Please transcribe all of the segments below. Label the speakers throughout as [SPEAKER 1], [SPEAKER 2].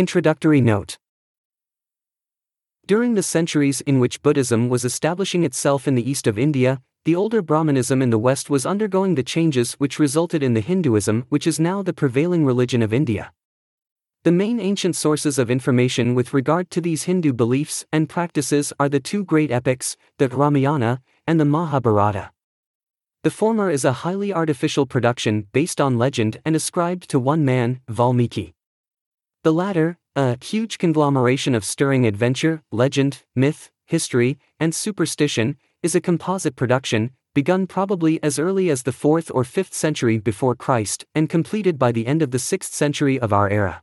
[SPEAKER 1] Introductory Note During the centuries in which Buddhism was establishing itself in the east of India, the older Brahmanism in the west was undergoing the changes which resulted in the Hinduism which is now the prevailing religion of India. The main ancient sources of information with regard to these Hindu beliefs and practices are the two great epics, the Ramayana and the Mahabharata. The former is a highly artificial production based on legend and ascribed to one man, Valmiki. The latter, a huge conglomeration of stirring adventure, legend, myth, history, and superstition, is a composite production, begun probably as early as the 4th or 5th century before Christ and completed by the end of the 6th century of our era.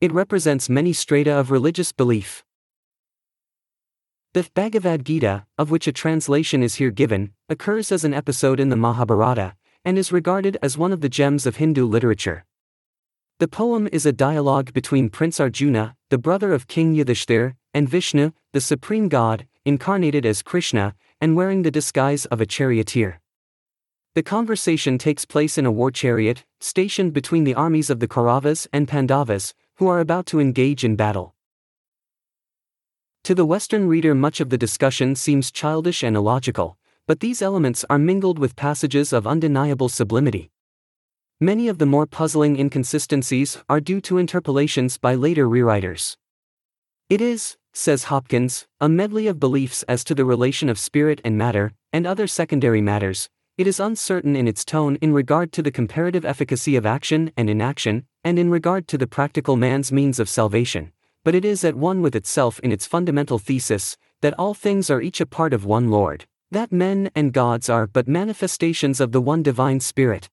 [SPEAKER 1] It represents many strata of religious belief. The Bhagavad Gita, of which a translation is here given, occurs as an episode in the Mahabharata, and is regarded as one of the gems of Hindu literature. The poem is a dialogue between Prince Arjuna, the brother of King Yudhishthir, and Vishnu, the supreme god, incarnated as Krishna, and wearing the disguise of a charioteer. The conversation takes place in a war chariot, stationed between the armies of the Kauravas and Pandavas, who are about to engage in battle. To the Western reader, much of the discussion seems childish and illogical, but these elements are mingled with passages of undeniable sublimity. Many of the more puzzling inconsistencies are due to interpolations by later rewriters. It is, says Hopkins, a medley of beliefs as to the relation of spirit and matter, and other secondary matters, it is uncertain in its tone in regard to the comparative efficacy of action and inaction, and in regard to the practical man's means of salvation, but it is at one with itself in its fundamental thesis that all things are each a part of one Lord, that men and gods are but manifestations of the one divine Spirit,